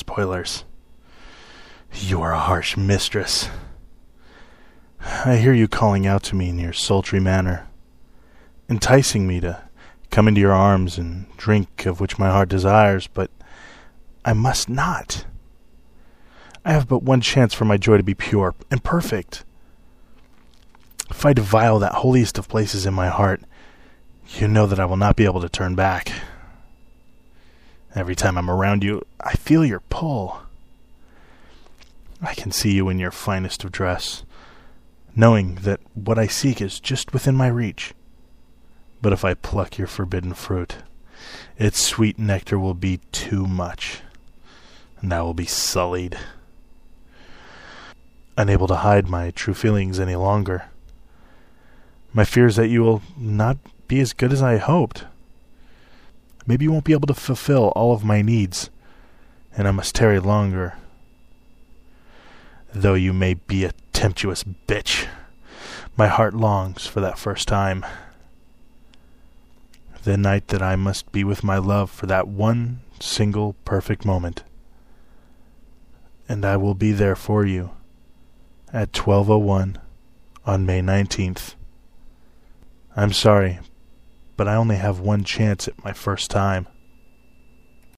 Spoilers. You are a harsh mistress. I hear you calling out to me in your sultry manner, enticing me to come into your arms and drink of which my heart desires, but I must not. I have but one chance for my joy to be pure and perfect. If I defile that holiest of places in my heart, you know that I will not be able to turn back. Every time I'm around you, I feel your pull. I can see you in your finest of dress, knowing that what I seek is just within my reach. But if I pluck your forbidden fruit, its sweet nectar will be too much, and I will be sullied. Unable to hide my true feelings any longer. My fear is that you will not be as good as I hoped. Maybe you won't be able to fulfill all of my needs, and I must tarry longer. Though you may be a tempestuous bitch, my heart longs for that first time. The night that I must be with my love for that one single perfect moment. And I will be there for you at 1201 on May 19th. I'm sorry, but I only have one chance at my first time.